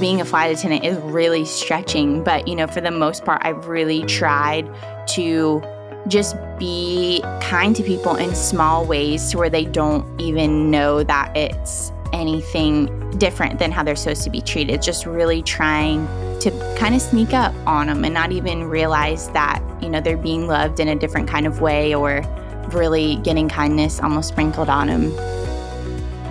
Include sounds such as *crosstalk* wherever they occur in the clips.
being a flight attendant is really stretching, but you know, for the most part, I've really tried to just be kind to people in small ways to where they don't even know that it's anything different than how they're supposed to be treated. Just really trying to kind of sneak up on them and not even realize that, you know, they're being loved in a different kind of way or really getting kindness almost sprinkled on them.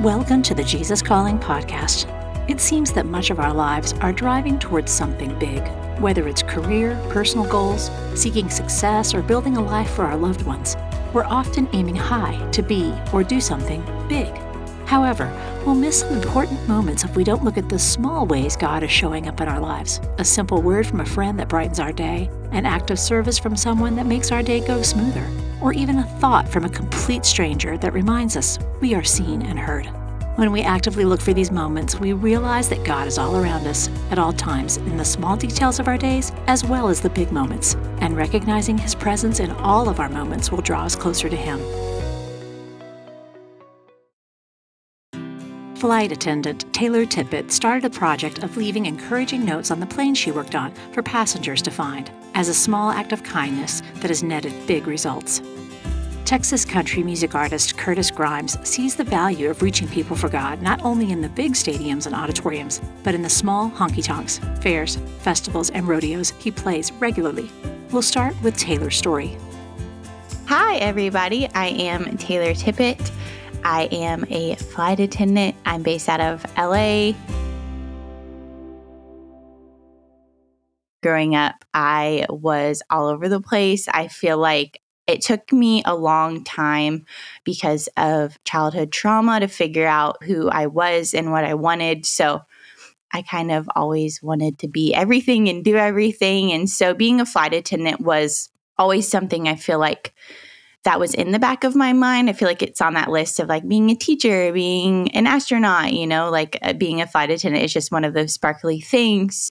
Welcome to the Jesus Calling podcast. It seems that much of our lives are driving towards something big, whether it's career, personal goals, seeking success, or building a life for our loved ones. We're often aiming high to be or do something big. However, we'll miss some important moments if we don't look at the small ways God is showing up in our lives. A simple word from a friend that brightens our day, an act of service from someone that makes our day go smoother, or even a thought from a complete stranger that reminds us we are seen and heard. When we actively look for these moments, we realize that God is all around us at all times in the small details of our days as well as the big moments, and recognizing His presence in all of our moments will draw us closer to Him. Flight attendant Taylor Tippett started a project of leaving encouraging notes on the plane she worked on for passengers to find, as a small act of kindness that has netted big results. Texas country music artist Curtis Grimes sees the value of reaching people for God not only in the big stadiums and auditoriums, but in the small honky tonks, fairs, festivals, and rodeos he plays regularly. We'll start with Taylor's story. Hi, everybody. I am Taylor Tippett. I am a flight attendant. I'm based out of LA. Growing up, I was all over the place. I feel like it took me a long time because of childhood trauma to figure out who I was and what I wanted. So I kind of always wanted to be everything and do everything. And so being a flight attendant was always something I feel like that was in the back of my mind. I feel like it's on that list of like being a teacher, being an astronaut, you know, like uh, being a flight attendant is just one of those sparkly things.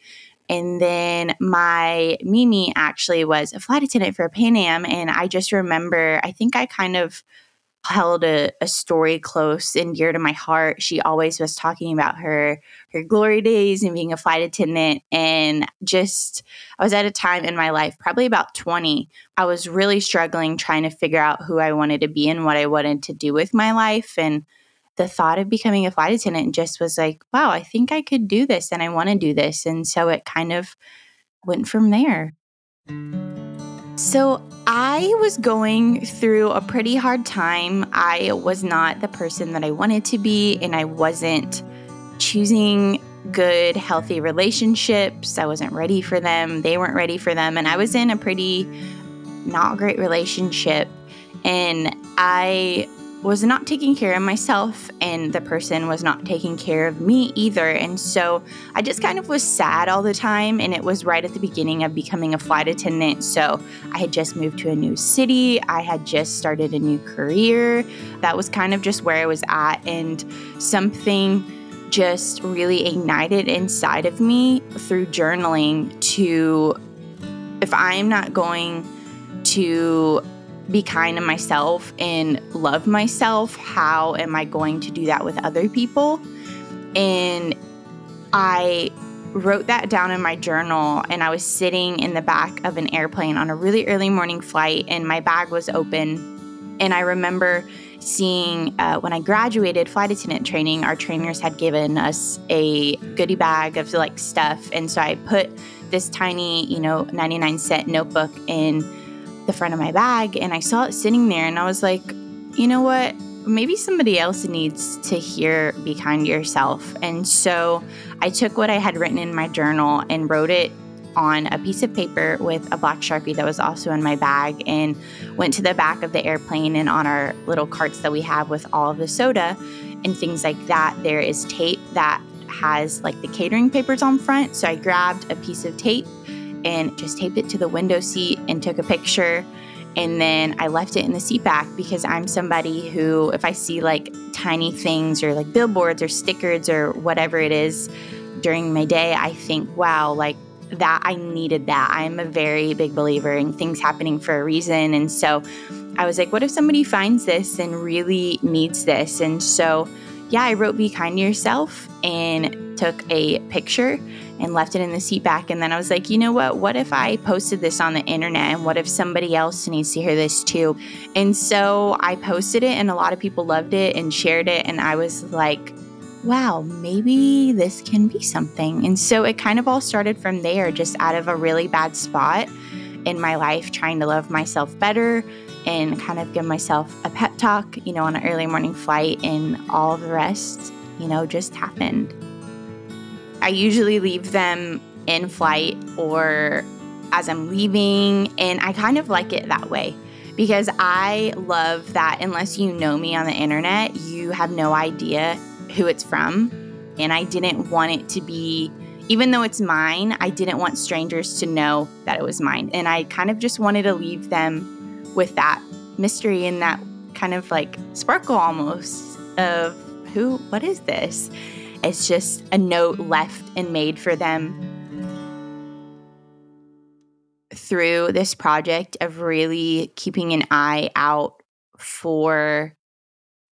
And then my Mimi actually was a flight attendant for Pan Am. And I just remember, I think I kind of held a, a, story close and dear to my heart. She always was talking about her her glory days and being a flight attendant and just I was at a time in my life, probably about 20. I was really struggling trying to figure out who I wanted to be and what I wanted to do with my life and the thought of becoming a flight attendant just was like, wow, I think I could do this and I want to do this. And so it kind of went from there. So I was going through a pretty hard time. I was not the person that I wanted to be, and I wasn't choosing good, healthy relationships. I wasn't ready for them. They weren't ready for them. And I was in a pretty not great relationship. And I was not taking care of myself and the person was not taking care of me either. And so I just kind of was sad all the time. And it was right at the beginning of becoming a flight attendant. So I had just moved to a new city, I had just started a new career. That was kind of just where I was at. And something just really ignited inside of me through journaling to if I'm not going to be kind to myself and love myself, how am I going to do that with other people? And I wrote that down in my journal and I was sitting in the back of an airplane on a really early morning flight and my bag was open. And I remember seeing uh, when I graduated flight attendant training, our trainers had given us a goodie bag of like stuff. And so I put this tiny, you know, 99 cent notebook in the front of my bag and I saw it sitting there and I was like, you know what? Maybe somebody else needs to hear be kind to yourself. And so I took what I had written in my journal and wrote it on a piece of paper with a black sharpie that was also in my bag and went to the back of the airplane and on our little carts that we have with all of the soda and things like that there is tape that has like the catering papers on front so i grabbed a piece of tape and just taped it to the window seat and took a picture. And then I left it in the seat back because I'm somebody who, if I see like tiny things or like billboards or stickers or whatever it is during my day, I think, wow, like that I needed that. I'm a very big believer in things happening for a reason. And so I was like, what if somebody finds this and really needs this? And so, yeah, I wrote Be Kind to Yourself. And took a picture and left it in the seat back. And then I was like, you know what? What if I posted this on the internet? And what if somebody else needs to hear this too? And so I posted it, and a lot of people loved it and shared it. And I was like, wow, maybe this can be something. And so it kind of all started from there, just out of a really bad spot in my life, trying to love myself better and kind of give myself a pep talk, you know, on an early morning flight, and all the rest, you know, just happened. I usually leave them in flight or as I'm leaving, and I kind of like it that way because I love that unless you know me on the internet, you have no idea who it's from. And I didn't want it to be, even though it's mine, I didn't want strangers to know that it was mine. And I kind of just wanted to leave them with that mystery and that kind of like sparkle almost of who, what is this? It's just a note left and made for them through this project of really keeping an eye out for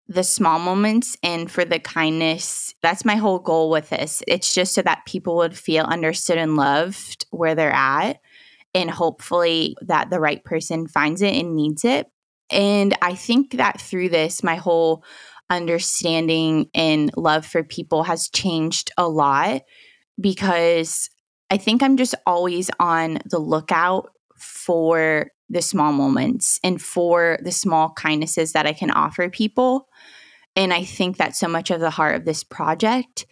the small moments and for the kindness. That's my whole goal with this. It's just so that people would feel understood and loved where they're at. And hopefully, that the right person finds it and needs it. And I think that through this, my whole understanding and love for people has changed a lot because I think I'm just always on the lookout for the small moments and for the small kindnesses that I can offer people. And I think that's so much of the heart of this project.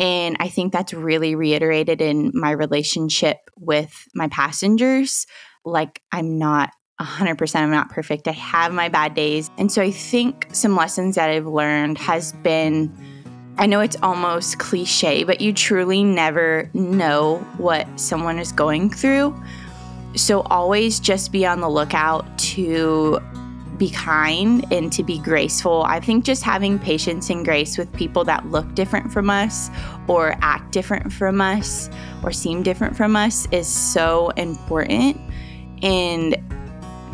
And I think that's really reiterated in my relationship with my passengers. Like, I'm not 100% I'm not perfect. I have my bad days. And so I think some lessons that I've learned has been I know it's almost cliche, but you truly never know what someone is going through. So always just be on the lookout to be kind and to be graceful. I think just having patience and grace with people that look different from us or act different from us or seem different from us is so important. And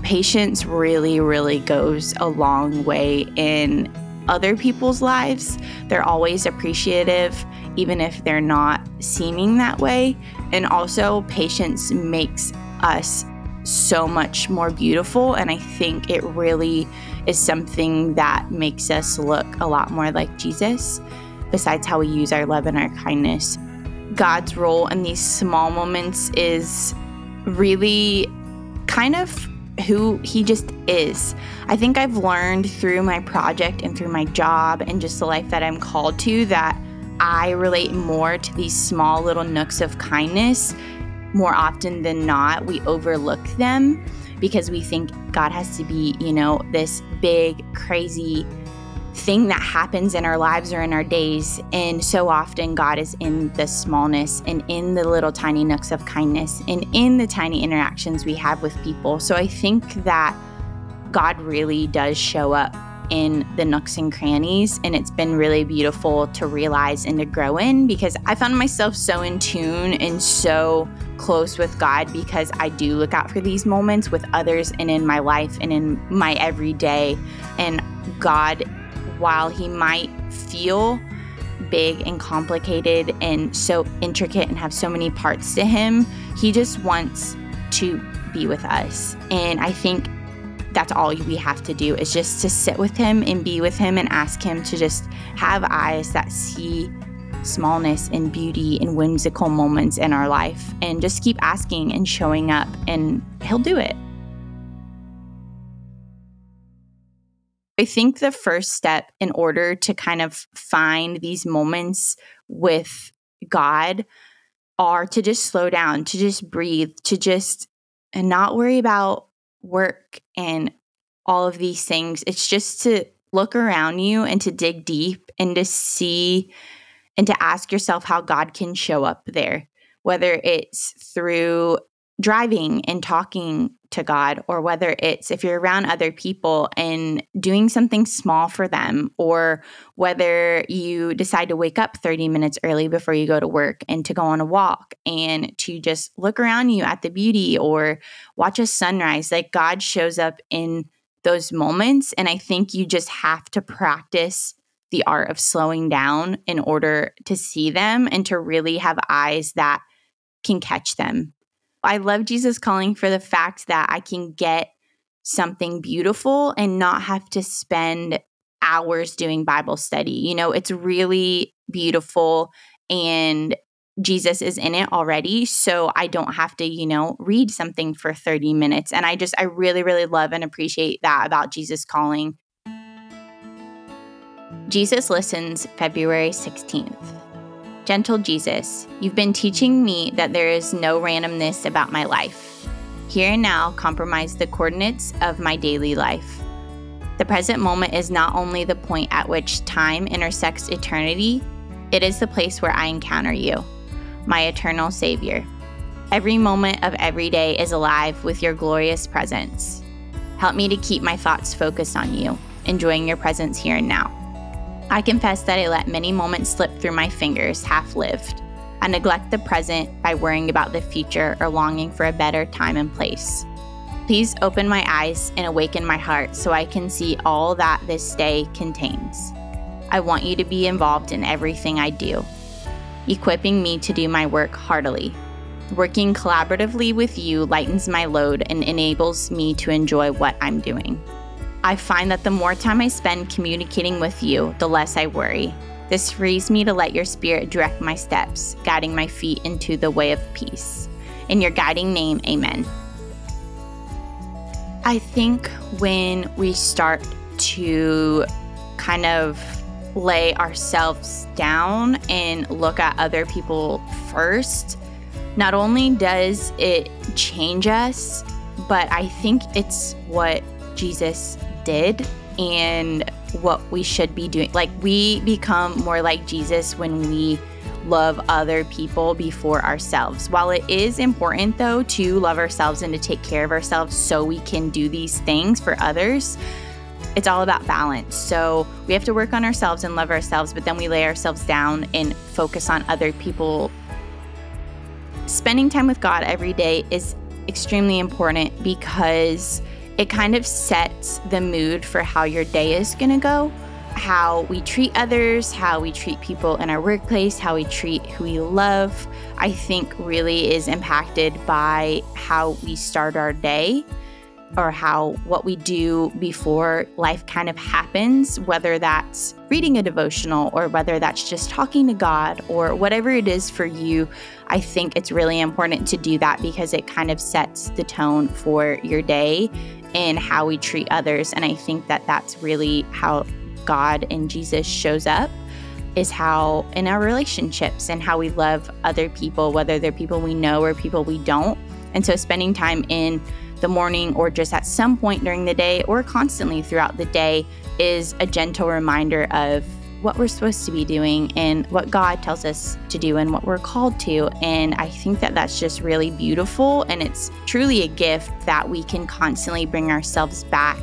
patience really, really goes a long way in other people's lives. They're always appreciative, even if they're not seeming that way. And also, patience makes us so much more beautiful. And I think it really is something that makes us look a lot more like Jesus, besides how we use our love and our kindness. God's role in these small moments is really kind of who he just is. I think I've learned through my project and through my job and just the life that I'm called to that I relate more to these small little nooks of kindness. More often than not, we overlook them because we think God has to be, you know, this big, crazy, thing that happens in our lives or in our days. And so often, God is in the smallness and in the little tiny nooks of kindness and in the tiny interactions we have with people. So I think that God really does show up in the nooks and crannies. And it's been really beautiful to realize and to grow in because I found myself so in tune and so close with God because I do look out for these moments with others and in my life and in my everyday. And God while he might feel big and complicated and so intricate and have so many parts to him, he just wants to be with us. And I think that's all we have to do is just to sit with him and be with him and ask him to just have eyes that see smallness and beauty and whimsical moments in our life and just keep asking and showing up and he'll do it. I think the first step in order to kind of find these moments with God are to just slow down, to just breathe, to just and not worry about work and all of these things. It's just to look around you and to dig deep and to see and to ask yourself how God can show up there, whether it's through driving and talking to God, or whether it's if you're around other people and doing something small for them, or whether you decide to wake up 30 minutes early before you go to work and to go on a walk and to just look around you at the beauty or watch a sunrise. Like God shows up in those moments. And I think you just have to practice the art of slowing down in order to see them and to really have eyes that can catch them. I love Jesus calling for the fact that I can get something beautiful and not have to spend hours doing Bible study. You know, it's really beautiful and Jesus is in it already. So I don't have to, you know, read something for 30 minutes. And I just, I really, really love and appreciate that about Jesus calling. Jesus Listens, February 16th. Gentle Jesus, you've been teaching me that there is no randomness about my life. Here and now compromise the coordinates of my daily life. The present moment is not only the point at which time intersects eternity, it is the place where I encounter you my eternal Savior. Every moment of every day is alive with your glorious presence. Help me to keep my thoughts focused on you, enjoying your presence here and now. I confess that I let many moments slip through my fingers, half lived. I neglect the present by worrying about the future or longing for a better time and place. Please open my eyes and awaken my heart so I can see all that this day contains. I want you to be involved in everything I do equipping me to do my work heartily. Working collaboratively with you lightens my load and enables me to enjoy what I'm doing. I find that the more time I spend communicating with you, the less I worry. This frees me to let your spirit direct my steps, guiding my feet into the way of peace. In your guiding name, amen. I think when we start to kind of lay ourselves down and look at other people first, not only does it change us, but I think it's what Jesus did and what we should be doing. Like, we become more like Jesus when we love other people before ourselves. While it is important, though, to love ourselves and to take care of ourselves so we can do these things for others, it's all about balance. So we have to work on ourselves and love ourselves, but then we lay ourselves down and focus on other people. Spending time with God every day is extremely important because it kind of sets the mood for how your day is going to go, how we treat others, how we treat people in our workplace, how we treat who we love. I think really is impacted by how we start our day or how what we do before life kind of happens, whether that's reading a devotional or whether that's just talking to God or whatever it is for you, I think it's really important to do that because it kind of sets the tone for your day and how we treat others. And I think that that's really how God and Jesus shows up is how in our relationships and how we love other people, whether they're people we know or people we don't. And so spending time in the morning or just at some point during the day or constantly throughout the day is a gentle reminder of what we're supposed to be doing and what God tells us to do and what we're called to. And I think that that's just really beautiful. And it's truly a gift that we can constantly bring ourselves back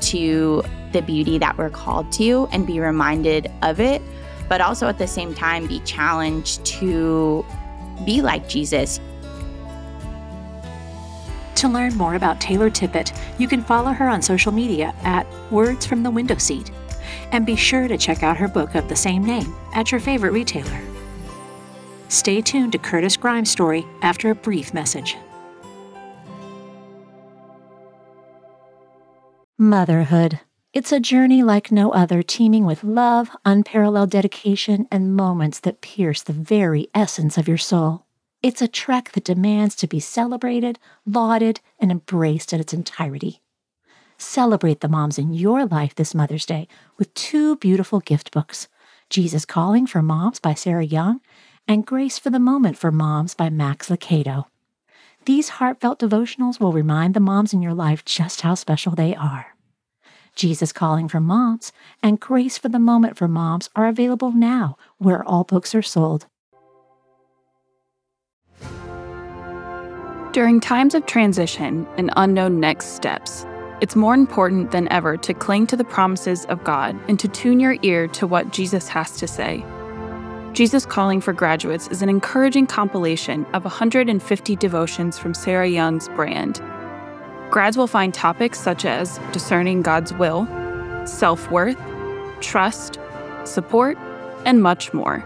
to the beauty that we're called to and be reminded of it, but also at the same time be challenged to be like Jesus. To learn more about Taylor Tippett, you can follow her on social media at Words from the Window Seat. And be sure to check out her book of the same name at your favorite retailer. Stay tuned to Curtis Grimes' story after a brief message. Motherhood. It's a journey like no other, teeming with love, unparalleled dedication, and moments that pierce the very essence of your soul. It's a trek that demands to be celebrated, lauded, and embraced in its entirety. Celebrate the moms in your life this Mother's Day with two beautiful gift books Jesus Calling for Moms by Sarah Young and Grace for the Moment for Moms by Max Lucado. These heartfelt devotionals will remind the moms in your life just how special they are. Jesus Calling for Moms and Grace for the Moment for Moms are available now where all books are sold. During times of transition and unknown next steps, it's more important than ever to cling to the promises of God and to tune your ear to what Jesus has to say. Jesus Calling for Graduates is an encouraging compilation of 150 devotions from Sarah Young's brand. Grads will find topics such as discerning God's will, self worth, trust, support, and much more.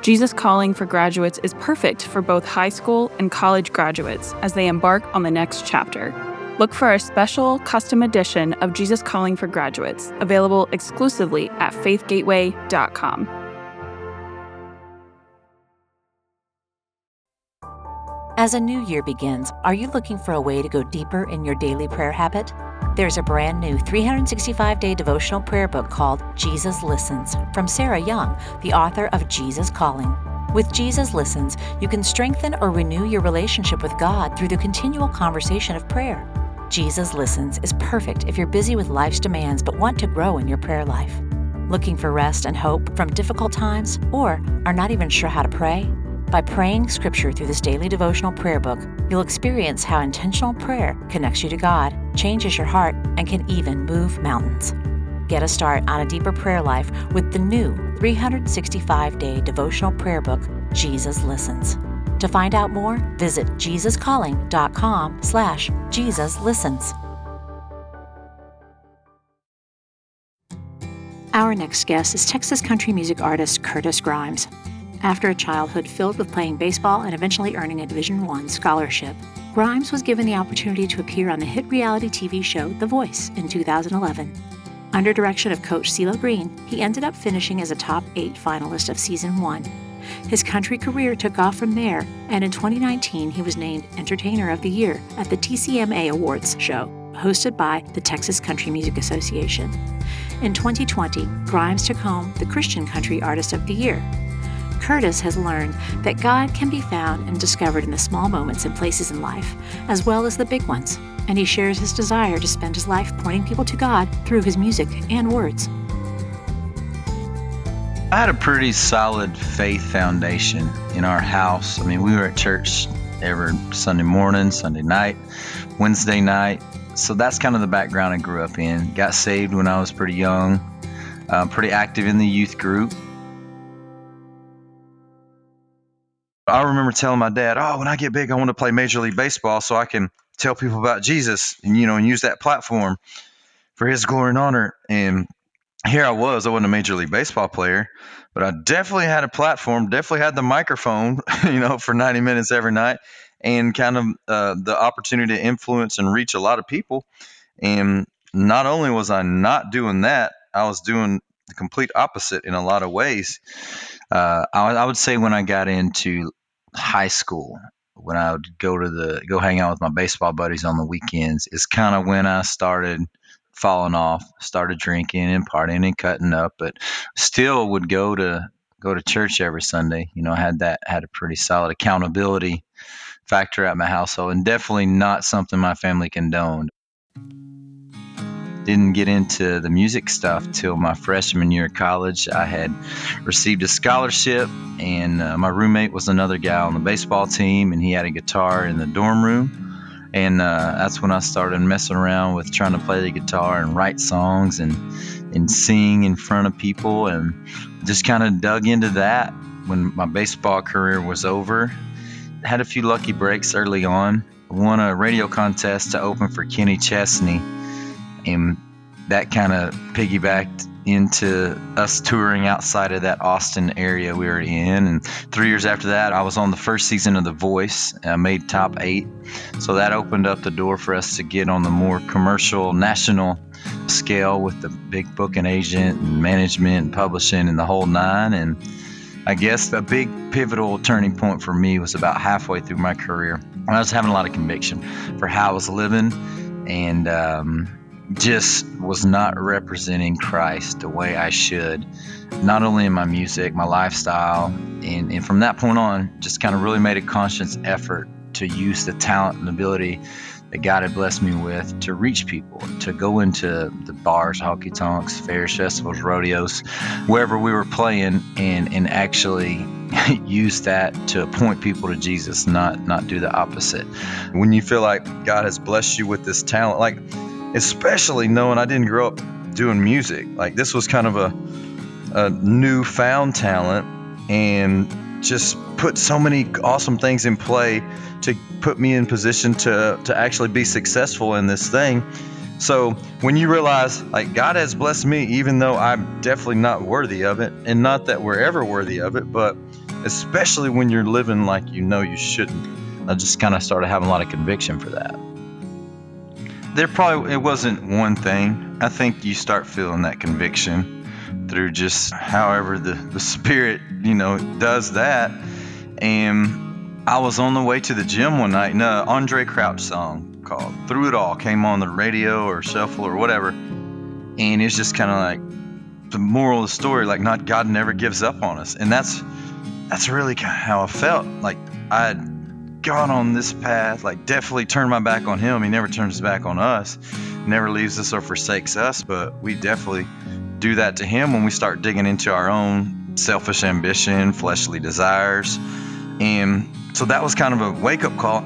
Jesus Calling for Graduates is perfect for both high school and college graduates as they embark on the next chapter. Look for our special custom edition of Jesus Calling for Graduates, available exclusively at faithgateway.com. As a new year begins, are you looking for a way to go deeper in your daily prayer habit? There's a brand new 365 day devotional prayer book called Jesus Listens from Sarah Young, the author of Jesus Calling. With Jesus Listens, you can strengthen or renew your relationship with God through the continual conversation of prayer. Jesus Listens is perfect if you're busy with life's demands but want to grow in your prayer life. Looking for rest and hope from difficult times or are not even sure how to pray? By praying scripture through this daily devotional prayer book, you'll experience how intentional prayer connects you to God, changes your heart, and can even move mountains. Get a start on a deeper prayer life with the new 365 day devotional prayer book, Jesus Listens. To find out more, visit jesuscalling.com slash jesuslistens. Our next guest is Texas country music artist Curtis Grimes. After a childhood filled with playing baseball and eventually earning a Division I scholarship, Grimes was given the opportunity to appear on the hit reality TV show The Voice in 2011. Under direction of coach CeeLo Green, he ended up finishing as a top 8 finalist of season 1. His country career took off from there, and in 2019 he was named Entertainer of the Year at the TCMA Awards show, hosted by the Texas Country Music Association. In 2020, Grimes took home the Christian Country Artist of the Year Curtis has learned that God can be found and discovered in the small moments and places in life, as well as the big ones, and he shares his desire to spend his life pointing people to God through his music and words. I had a pretty solid faith foundation in our house. I mean, we were at church every Sunday morning, Sunday night, Wednesday night. So that's kind of the background I grew up in. Got saved when I was pretty young, uh, pretty active in the youth group. I remember telling my dad, "Oh, when I get big, I want to play Major League Baseball so I can tell people about Jesus and you know and use that platform for His glory and honor." And here I was. I wasn't a Major League Baseball player, but I definitely had a platform. Definitely had the microphone, *laughs* you know, for 90 minutes every night, and kind of uh, the opportunity to influence and reach a lot of people. And not only was I not doing that, I was doing the complete opposite in a lot of ways. Uh, I, I would say when I got into high school, when I would go to the go hang out with my baseball buddies on the weekends, is kind of when I started falling off, started drinking and partying and cutting up, but still would go to go to church every Sunday. You know, I had that had a pretty solid accountability factor at my household, and definitely not something my family condoned didn't get into the music stuff till my freshman year of college. I had received a scholarship, and uh, my roommate was another guy on the baseball team, and he had a guitar in the dorm room. And uh, that's when I started messing around with trying to play the guitar and write songs and and sing in front of people, and just kind of dug into that when my baseball career was over. Had a few lucky breaks early on. Won a radio contest to open for Kenny Chesney and that kind of piggybacked into us touring outside of that Austin area we were in. And three years after that, I was on the first season of The Voice. I made top eight. So that opened up the door for us to get on the more commercial, national scale with the big booking agent and management and publishing and the whole nine. And I guess a big pivotal turning point for me was about halfway through my career. I was having a lot of conviction for how I was living and, um, just was not representing Christ the way I should, not only in my music, my lifestyle, and, and from that point on, just kind of really made a conscious effort to use the talent and ability that God had blessed me with to reach people, to go into the bars, honky tonks, fairs, festivals, rodeos, wherever we were playing, and and actually *laughs* use that to point people to Jesus, not not do the opposite. When you feel like God has blessed you with this talent, like especially knowing I didn't grow up doing music. Like this was kind of a a newfound talent and just put so many awesome things in play to put me in position to to actually be successful in this thing. So when you realize, like, God has blessed me, even though I'm definitely not worthy of it, and not that we're ever worthy of it, but especially when you're living like you know you shouldn't, I just kind of started having a lot of conviction for that. There probably it wasn't one thing. I think you start feeling that conviction through just however the, the spirit, you know, does that. And I was on the way to the gym one night and an Andraé Crouch song called Through It All came on the radio or shuffle or whatever. And it's just kind of like the moral of the story, like not God never gives up on us. And that's that's really kind of how I felt. Like I gone on this path, like definitely turned my back on him. He never turns his back on us, never leaves us or forsakes us, but we definitely do that to him when we start digging into our own selfish ambition, fleshly desires. And so that was kind of a wake up call.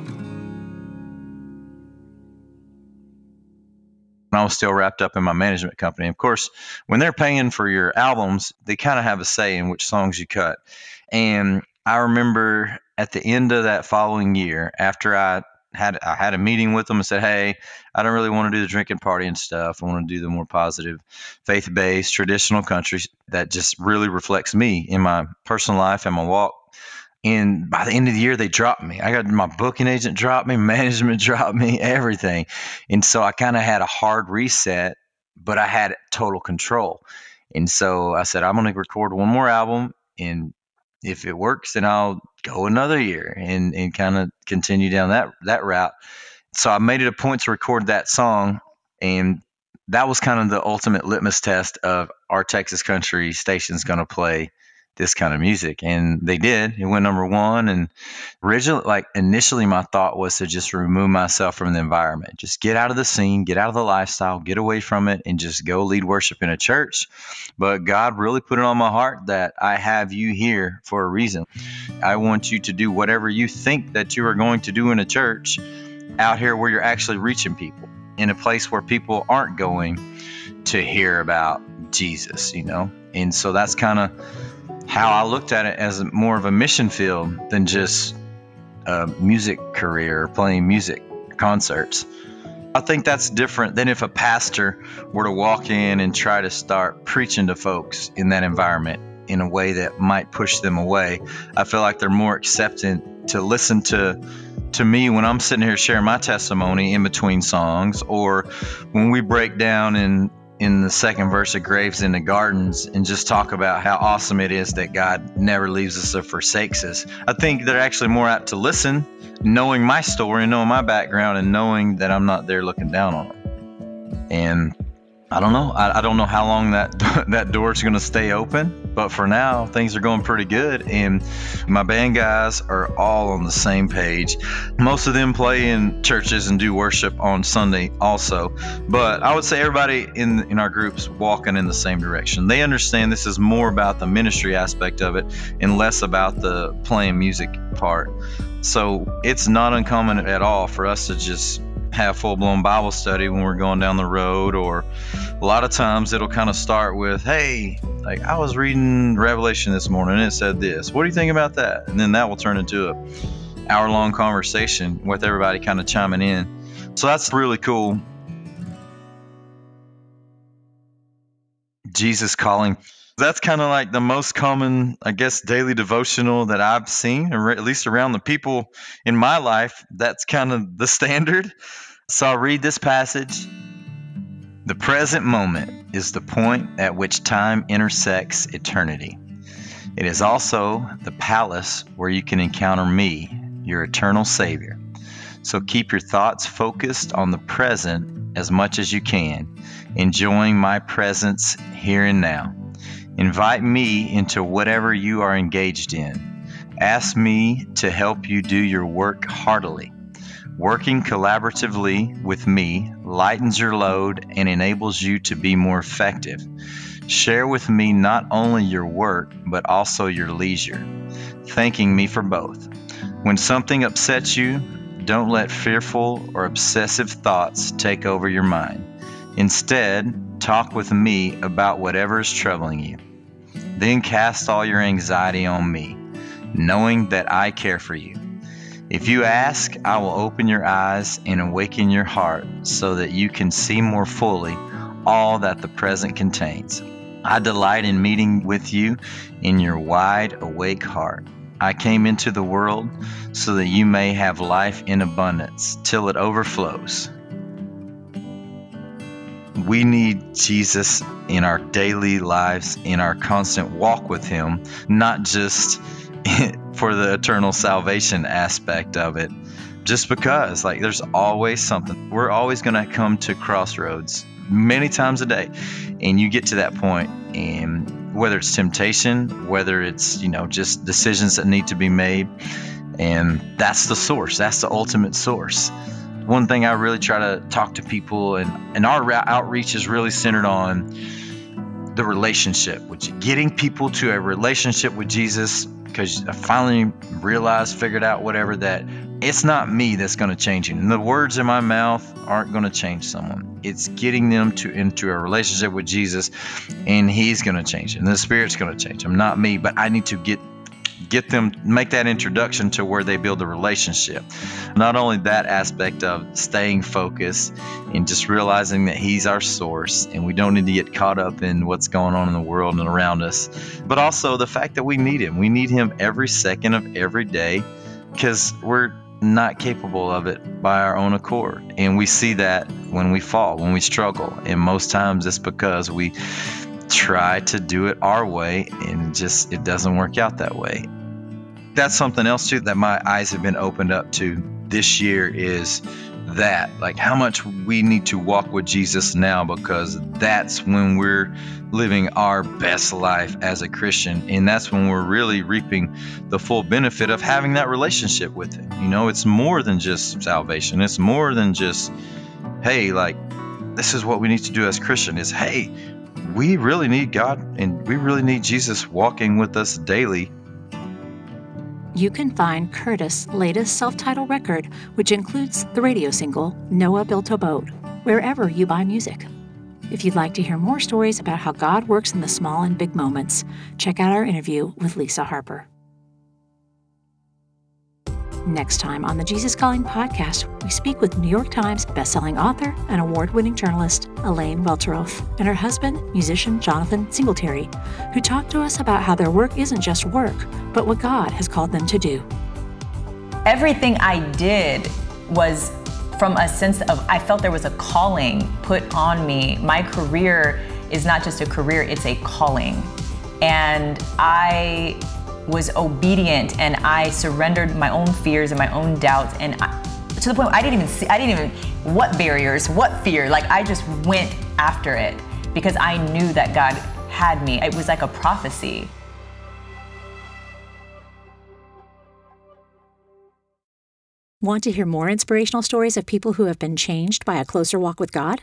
I was still wrapped up in my management company. Of course, when they're paying for your albums, they kind of have a say in which songs you cut. And I remember at the end of that following year, after I had I had a meeting with them and said, "Hey, I don't really want to do the drinking party and stuff. I want to do the more positive, faith-based, traditional country that just really reflects me in my personal life and my walk." And by the end of the year, they dropped me. I got my booking agent dropped me, *laughs* management dropped me, everything. And so I kind of had a hard reset, but I had total control. And so I said, I'm going to record one more album. And if it works, then I'll go another year and, and kind of continue down that, that route. So I made it a point to record that song. And that was kind of the ultimate litmus test of our Texas country station's going to play this kind of music and they did. It went number one and originally like initially my thought was to just remove myself from the environment. Just get out of the scene get out of the lifestyle get away from it and just go lead worship in a church. But god really put it on my heart that i have you here for a reason. I want you to do whatever you think that you are going to do in a church out here where you're actually reaching people in a place where people aren't going to hear about jesus you know? And so that's kind of how I looked at it as more of a mission field than just a music career, playing music concerts. I think that's different than if a pastor were to walk in and try to start preaching to folks in that environment in a way that might push them away. I feel like they're more acceptant to listen to to me when I'm sitting here sharing my testimony in between songs or when we break down and in the second verse of Graves in the Gardens and just talk about how awesome it is that God never leaves us or forsakes us. I think they're actually more apt to listen, knowing my story knowing my background and knowing that I'm not there looking down on them. And I don't know. I, I don't know how long that *laughs* that door is going to stay open, but for now, things are going pretty good. And my band guys are all on the same page. Most of them play in churches and do worship on Sunday also. But I would say everybody in in our groups walking in the same direction. They understand this is more about the ministry aspect of it and less about the playing music part. So it's not uncommon at all for us to just have full blown Bible study when we're going down the road, or a lot of times it'll kind of start with, Hey, like I was reading Revelation this morning and it said this. What do you think about that? And then that will turn into a hour long conversation with everybody kind of chiming in. So that's really cool. Jesus calling. That's kind of like the most common, I guess, daily devotional that I've seen, or at least around the people in my life. That's kind of the standard. So I'll read this passage. The present moment is the point at which time intersects eternity. It is also the palace where you can encounter me, your eternal Savior. So keep your thoughts focused on the present as much as you can, enjoying my presence here and now. Invite me into whatever you are engaged in. Ask me to help you do your work heartily. Working collaboratively with me lightens your load and enables you to be more effective. Share with me not only your work, but also your leisure, thanking me for both. When something upsets you, don't let fearful or obsessive thoughts take over your mind. Instead, talk with me about whatever is troubling you. Then cast all your anxiety on me, knowing that I care for you. If you ask, I will open your eyes and awaken your heart so that you can see more fully all that the present contains. I delight in meeting with you in your wide awake heart. I came into the world so that you may have life in abundance till it overflows. We need Jesus in our daily lives, in our constant walk with Him, not just for the eternal salvation aspect of it, just because, like, there's always something. We're always going to come to crossroads many times a day, and you get to that point, and whether it's temptation, whether it's, you know, just decisions that need to be made, and that's the source, that's the ultimate source one thing I really try to talk to people, and, and our outreach is really centered on the relationship, which getting people to a relationship with Jesus. Because I finally realized, figured out, whatever, that it's not me that's going to change you. And the words in my mouth aren't going to change someone. It's getting them to into a relationship with Jesus, and He's going to change them. And the Spirit's going to change them, not me. But I need to get get them make that introduction to where they build a relationship. Not only that aspect of staying focused and just realizing that he's our source and we don't need to get caught up in what's going on in the world and around us but also the fact that we need him. We need him every second of every day because we're not capable of it by our own accord. And we see that when we fall when we struggle. And most times it's because we try to do it our way and just it doesn't work out that way that's something else too that my eyes have been opened up to this year is that like how much we need to walk with Jesus now because that's when we're living our best life as a Christian and that's when we're really reaping the full benefit of having that relationship with him. You know, it's more than just salvation. It's more than just hey, like this is what we need to do as Christian is hey, we really need God and we really need Jesus walking with us daily. You can find Curtis' latest self titled record, which includes the radio single Noah Built a Boat, wherever you buy music. If you'd like to hear more stories about how God works in the small and big moments, check out our interview with Lisa Harper. Next time on the Jesus Calling podcast, we speak with New York Times bestselling author and award winning journalist Elaine Welteroth and her husband, musician Jonathan Singletary, who talk to us about how their work isn't just work, but what God has called them to do. Everything I did was from a sense of I felt there was a calling put on me. My career is not just a career, it's a calling. And I was obedient and I surrendered my own fears and my own doubts and I, to the point I didn't even see I didn't even what barriers, what fear. Like I just went after it because I knew that God had me. It was like a prophecy. Want to hear more inspirational stories of people who have been changed by a closer walk with God?